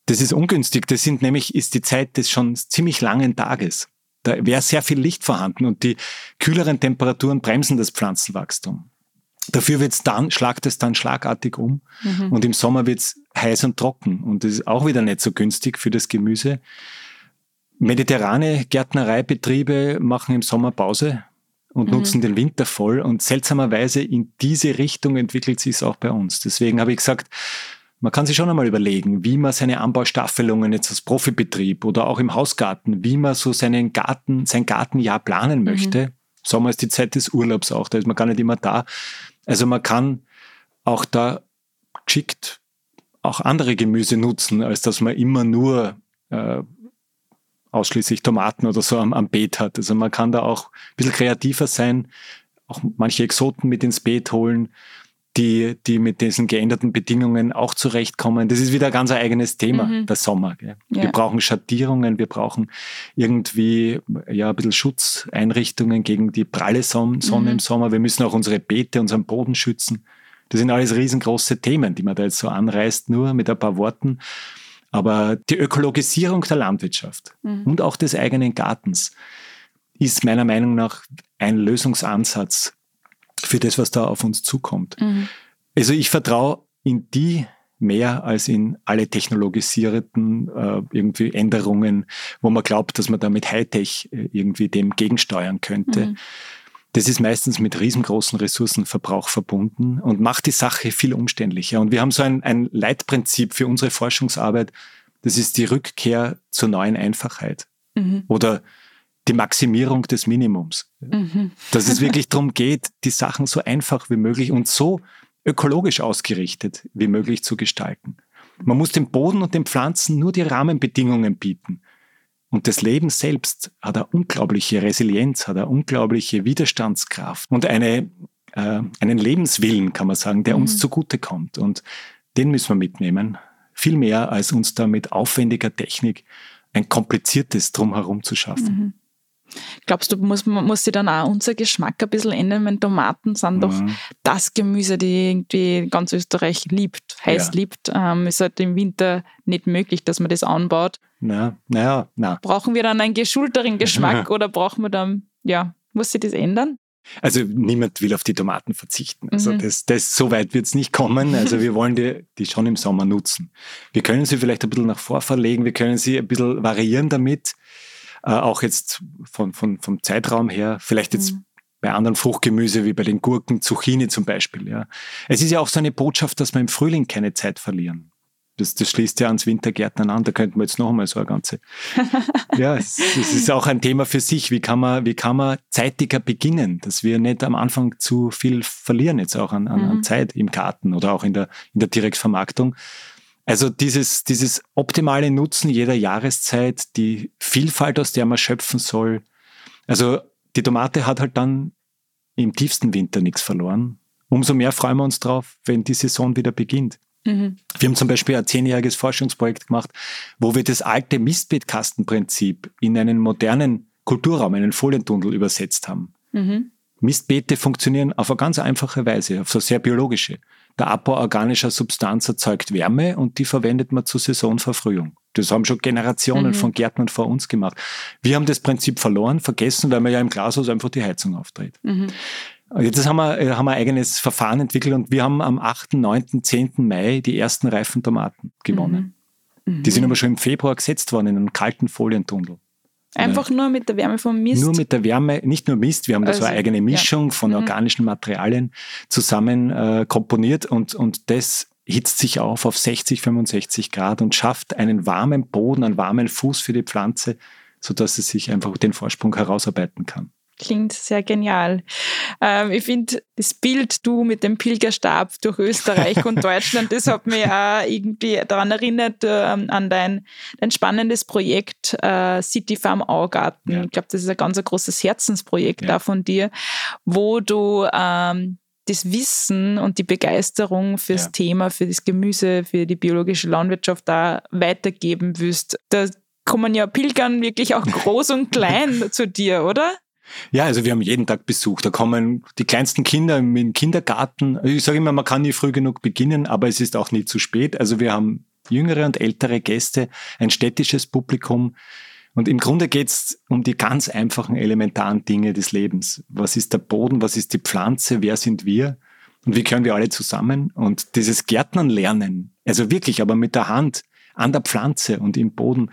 Das ist ungünstig. Das sind nämlich, ist die Zeit des schon ziemlich langen Tages. Da wäre sehr viel Licht vorhanden und die kühleren Temperaturen bremsen das Pflanzenwachstum. Dafür wird's dann, schlagt es dann schlagartig um mhm. und im Sommer wird's heiß und trocken und das ist auch wieder nicht so günstig für das Gemüse. Mediterrane Gärtnereibetriebe machen im Sommer Pause, und mhm. nutzen den Winter voll. Und seltsamerweise in diese Richtung entwickelt sich es auch bei uns. Deswegen habe ich gesagt, man kann sich schon einmal überlegen, wie man seine Anbaustaffelungen jetzt als Profibetrieb oder auch im Hausgarten, wie man so seinen Garten, sein Gartenjahr planen möchte. Mhm. Sommer ist die Zeit des Urlaubs auch, da ist man gar nicht immer da. Also man kann auch da geschickt auch andere Gemüse nutzen, als dass man immer nur äh, ausschließlich Tomaten oder so am, am Beet hat. Also man kann da auch ein bisschen kreativer sein, auch manche Exoten mit ins Beet holen, die, die mit diesen geänderten Bedingungen auch zurechtkommen. Das ist wieder ein ganz eigenes Thema, mhm. der Sommer. Ja. Wir brauchen Schattierungen, wir brauchen irgendwie ja, ein bisschen Schutzeinrichtungen gegen die pralle Sonne, Sonne mhm. im Sommer. Wir müssen auch unsere Beete, unseren Boden schützen. Das sind alles riesengroße Themen, die man da jetzt so anreißt, nur mit ein paar Worten. Aber die Ökologisierung der Landwirtschaft mhm. und auch des eigenen Gartens ist meiner Meinung nach ein Lösungsansatz für das, was da auf uns zukommt. Mhm. Also ich vertraue in die mehr als in alle technologisierten äh, irgendwie Änderungen, wo man glaubt, dass man da mit Hightech äh, irgendwie dem gegensteuern könnte. Mhm. Das ist meistens mit riesengroßen Ressourcenverbrauch verbunden und macht die Sache viel umständlicher. Und wir haben so ein, ein Leitprinzip für unsere Forschungsarbeit, das ist die Rückkehr zur neuen Einfachheit mhm. oder die Maximierung des Minimums. Mhm. Dass es wirklich darum geht, die Sachen so einfach wie möglich und so ökologisch ausgerichtet wie möglich zu gestalten. Man muss dem Boden und den Pflanzen nur die Rahmenbedingungen bieten. Und das Leben selbst hat eine unglaubliche Resilienz, hat eine unglaubliche Widerstandskraft und eine, äh, einen Lebenswillen, kann man sagen, der mhm. uns zugutekommt. Und den müssen wir mitnehmen. Viel mehr, als uns da mit aufwendiger Technik ein kompliziertes Drumherum zu schaffen. Mhm. Glaubst du, muss, muss sich dann auch unser Geschmack ein bisschen ändern? Weil Tomaten sind mhm. doch das Gemüse, die irgendwie ganz Österreich liebt, heiß ja. liebt. Ähm, ist halt im Winter nicht möglich, dass man das anbaut. Na, naja, na. Brauchen wir dann einen geschulteren Geschmack oder brauchen wir dann, ja, muss sich das ändern? Also niemand will auf die Tomaten verzichten. Also mhm. das, das, so weit wird es nicht kommen. Also wir wollen die, die schon im Sommer nutzen. Wir können sie vielleicht ein bisschen nach vor verlegen, wir können sie ein bisschen variieren damit äh, auch jetzt von, von, vom Zeitraum her, vielleicht jetzt mhm. bei anderen Fruchtgemüse wie bei den Gurken, Zucchini zum Beispiel. Ja. Es ist ja auch so eine Botschaft, dass wir im Frühling keine Zeit verlieren. Das, das schließt ja ans Wintergärtnern an, da könnten wir jetzt noch einmal so eine ganze. ja, es, es, ist auch ein Thema für sich. Wie kann man, wie kann man zeitiger beginnen, dass wir nicht am Anfang zu viel verlieren, jetzt auch an, an, an mhm. Zeit im Garten oder auch in der, in der Direktvermarktung, also dieses, dieses optimale Nutzen jeder Jahreszeit, die Vielfalt, aus der man schöpfen soll. Also die Tomate hat halt dann im tiefsten Winter nichts verloren. Umso mehr freuen wir uns drauf, wenn die Saison wieder beginnt. Mhm. Wir haben zum Beispiel ein zehnjähriges Forschungsprojekt gemacht, wo wir das alte Mistbeetkastenprinzip in einen modernen Kulturraum, einen Folientunnel übersetzt haben. Mhm. Mistbeete funktionieren auf eine ganz einfache Weise, auf so sehr biologische. Der Abbau organischer Substanz erzeugt Wärme und die verwendet man zur Saisonverfrühung. Das haben schon Generationen mhm. von Gärtnern vor uns gemacht. Wir haben das Prinzip verloren, vergessen, weil man ja im Glashaus einfach die Heizung aufdreht. Mhm. Jetzt haben wir, äh, haben wir ein eigenes Verfahren entwickelt und wir haben am 8., 9., 10. Mai die ersten reifen Tomaten gewonnen. Mhm. Die sind aber schon im Februar gesetzt worden in einem kalten Folientunnel. Einfach nur mit der Wärme vom Mist? Nur mit der Wärme, nicht nur Mist, wir haben also, da so eine eigene Mischung ja. von mhm. organischen Materialien zusammen äh, komponiert und, und das hitzt sich auf auf 60, 65 Grad und schafft einen warmen Boden, einen warmen Fuß für die Pflanze, sodass sie sich einfach den Vorsprung herausarbeiten kann. Klingt sehr genial. Ähm, ich finde das Bild, du mit dem Pilgerstab durch Österreich und Deutschland, das hat mich auch irgendwie daran erinnert, ähm, an dein, dein spannendes Projekt äh, City Farm Augarten. Ja. Ich glaube, das ist ein ganz großes Herzensprojekt ja. da von dir, wo du ähm, das Wissen und die Begeisterung fürs ja. Thema, für das Gemüse, für die biologische Landwirtschaft da weitergeben willst. Da kommen ja Pilgern wirklich auch groß und klein zu dir, oder? Ja, also wir haben jeden Tag Besuch. Da kommen die kleinsten Kinder im Kindergarten. Ich sage immer, man kann nie früh genug beginnen, aber es ist auch nie zu spät. Also wir haben jüngere und ältere Gäste, ein städtisches Publikum. Und im Grunde geht es um die ganz einfachen, elementaren Dinge des Lebens. Was ist der Boden? Was ist die Pflanze? Wer sind wir? Und wie können wir alle zusammen? Und dieses Gärtnern lernen, also wirklich, aber mit der Hand an der Pflanze und im Boden,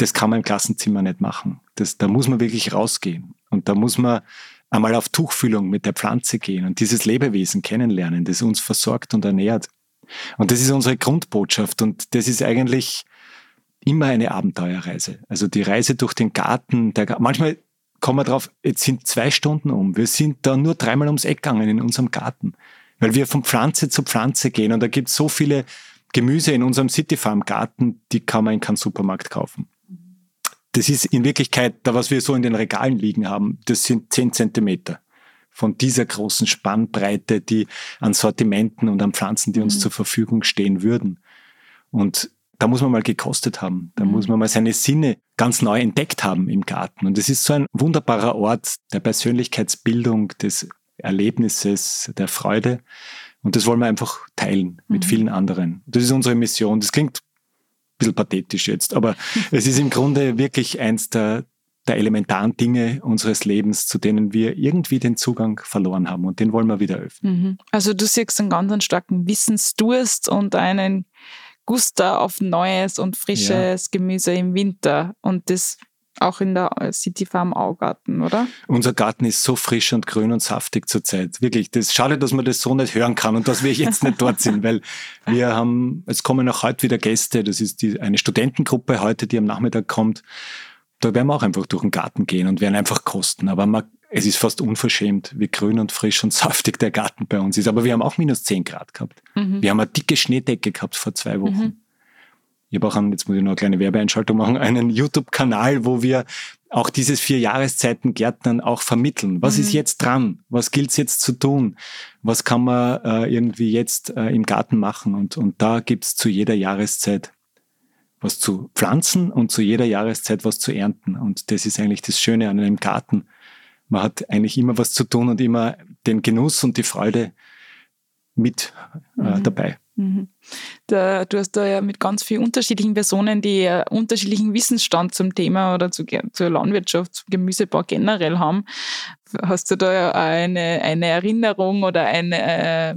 das kann man im Klassenzimmer nicht machen. Das, da muss man wirklich rausgehen. Und da muss man einmal auf Tuchfühlung mit der Pflanze gehen und dieses Lebewesen kennenlernen, das uns versorgt und ernährt. Und das ist unsere Grundbotschaft und das ist eigentlich immer eine Abenteuerreise. Also die Reise durch den Garten, der, manchmal kommen wir drauf, jetzt sind zwei Stunden um. Wir sind da nur dreimal ums Eck gegangen in unserem Garten, weil wir von Pflanze zu Pflanze gehen und da gibt es so viele Gemüse in unserem City Farm Garten, die kann man in keinem Supermarkt kaufen das ist in Wirklichkeit, da was wir so in den Regalen liegen haben, das sind zehn Zentimeter von dieser großen Spannbreite, die an Sortimenten und an Pflanzen, die uns mhm. zur Verfügung stehen würden. Und da muss man mal gekostet haben. Da mhm. muss man mal seine Sinne ganz neu entdeckt haben im Garten. Und es ist so ein wunderbarer Ort der Persönlichkeitsbildung, des Erlebnisses, der Freude. Und das wollen wir einfach teilen mit mhm. vielen anderen. Das ist unsere Mission. Das klingt bisschen pathetisch jetzt, aber es ist im Grunde wirklich eins der, der elementaren Dinge unseres Lebens, zu denen wir irgendwie den Zugang verloren haben und den wollen wir wieder öffnen. Mhm. Also du siehst einen ganz starken Wissensdurst und einen Guster auf neues und frisches ja. Gemüse im Winter und das auch in der City Farm Augarten, oder? Unser Garten ist so frisch und grün und saftig zurzeit. Wirklich, das ist schade, dass man das so nicht hören kann und dass wir jetzt nicht dort sind, weil wir haben, es kommen auch heute wieder Gäste. Das ist die, eine Studentengruppe heute, die am Nachmittag kommt. Da werden wir auch einfach durch den Garten gehen und werden einfach kosten. Aber man, es ist fast unverschämt, wie grün und frisch und saftig der Garten bei uns ist. Aber wir haben auch minus 10 Grad gehabt. Mhm. Wir haben eine dicke Schneedecke gehabt vor zwei Wochen. Mhm. Ich habe auch, einen, jetzt muss ich noch eine kleine Werbeeinschaltung machen, einen YouTube-Kanal, wo wir auch dieses vier Jahreszeiten Gärtnern auch vermitteln. Was mhm. ist jetzt dran? Was gilt es jetzt zu tun? Was kann man äh, irgendwie jetzt äh, im Garten machen? Und, und da gibt's zu jeder Jahreszeit was zu pflanzen und zu jeder Jahreszeit was zu ernten. Und das ist eigentlich das Schöne an einem Garten. Man hat eigentlich immer was zu tun und immer den Genuss und die Freude mit äh, mhm. dabei. Mhm. Da, du hast da ja mit ganz vielen unterschiedlichen Personen, die äh, unterschiedlichen Wissensstand zum Thema oder zu, zur Landwirtschaft, zum Gemüsebau generell haben. Hast du da eine, eine Erinnerung oder eine, äh,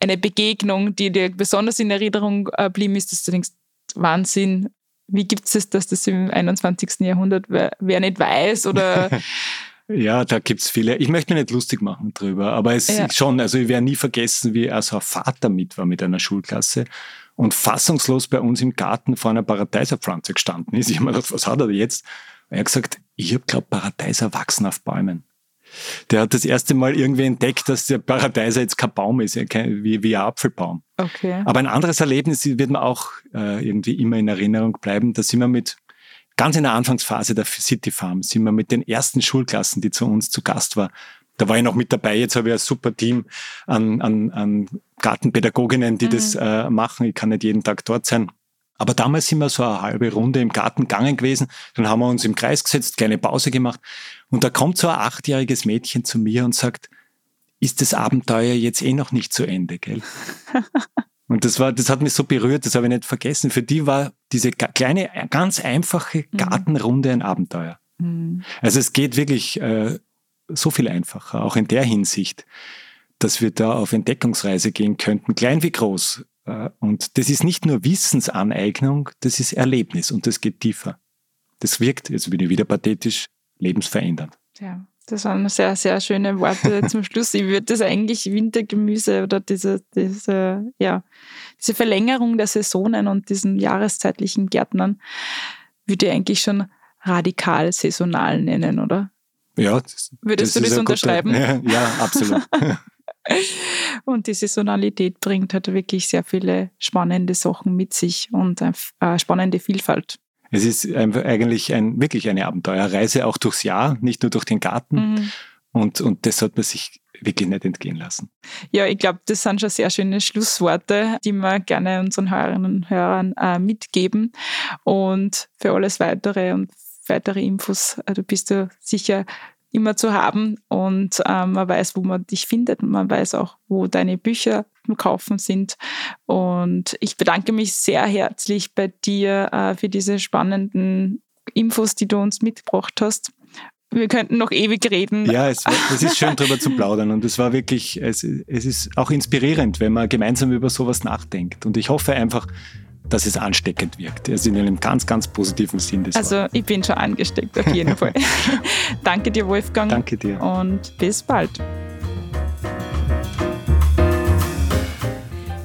eine Begegnung, die dir besonders in Erinnerung äh, blieben ist, dass du denkst, Wahnsinn, wie gibt es dass das im 21. Jahrhundert wer, wer nicht weiß oder Ja, da gibt's viele. Ich möchte mir nicht lustig machen drüber, aber es ja. ist schon, also ich werde nie vergessen, wie also ein Vater mit war mit einer Schulklasse und fassungslos bei uns im Garten vor einer Paradeiserpflanze gestanden ist. Ich habe mir gedacht, was hat er jetzt? Er hat gesagt, ich habe glaubt, Paradeiser wachsen auf Bäumen. Der hat das erste Mal irgendwie entdeckt, dass der Paradeiser jetzt kein Baum ist, wie, wie ein Apfelbaum. Okay. Aber ein anderes Erlebnis wird mir auch äh, irgendwie immer in Erinnerung bleiben. Da sind wir mit ganz in der Anfangsphase der City Farm sind wir mit den ersten Schulklassen, die zu uns zu Gast war, da war ich noch mit dabei. Jetzt habe ich ein super Team an, an, an Gartenpädagoginnen, die mhm. das äh, machen. Ich kann nicht jeden Tag dort sein. Aber damals sind wir so eine halbe Runde im Garten gegangen gewesen. Dann haben wir uns im Kreis gesetzt, kleine Pause gemacht. Und da kommt so ein achtjähriges Mädchen zu mir und sagt, ist das Abenteuer jetzt eh noch nicht zu Ende, gell? Und das war, das hat mich so berührt, das habe ich nicht vergessen. Für die war diese kleine, ganz einfache mhm. Gartenrunde ein Abenteuer. Mhm. Also es geht wirklich äh, so viel einfacher, auch in der Hinsicht, dass wir da auf Entdeckungsreise gehen könnten, klein wie groß. Äh, und das ist nicht nur Wissensaneignung, das ist Erlebnis und das geht tiefer. Das wirkt, jetzt bin ich wieder pathetisch, lebensverändernd. Ja. Das waren sehr, sehr schöne Worte zum Schluss. Ich würde das eigentlich Wintergemüse oder diese, diese, ja, diese Verlängerung der Saisonen und diesen jahreszeitlichen Gärtnern würde ich eigentlich schon radikal saisonal nennen, oder? Ja, das, würdest das du das unterschreiben? Guter, ja, ja, absolut. und die Saisonalität bringt halt wirklich sehr viele spannende Sachen mit sich und eine spannende Vielfalt. Es ist einfach eigentlich ein, wirklich eine Abenteuerreise, auch durchs Jahr, nicht nur durch den Garten. Mhm. Und, und das sollte man sich wirklich nicht entgehen lassen. Ja, ich glaube, das sind schon sehr schöne Schlussworte, die wir gerne unseren Hörerinnen und Hörern äh, mitgeben. Und für alles weitere und weitere Infos, äh, du bist ja sicher immer zu haben und ähm, man weiß, wo man dich findet und man weiß auch, wo deine Bücher zum Kaufen sind. Und ich bedanke mich sehr herzlich bei dir äh, für diese spannenden Infos, die du uns mitgebracht hast. Wir könnten noch ewig reden. Ja, es, es ist schön darüber zu plaudern und es war wirklich, es, es ist auch inspirierend, wenn man gemeinsam über sowas nachdenkt. Und ich hoffe einfach, dass es ansteckend wirkt. Also in einem ganz, ganz positiven Sinn. Des also ich bin schon angesteckt, auf jeden Fall. Danke dir, Wolfgang. Danke dir. Und bis bald.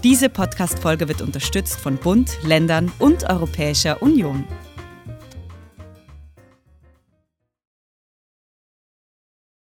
Diese Podcast-Folge wird unterstützt von Bund, Ländern und Europäischer Union.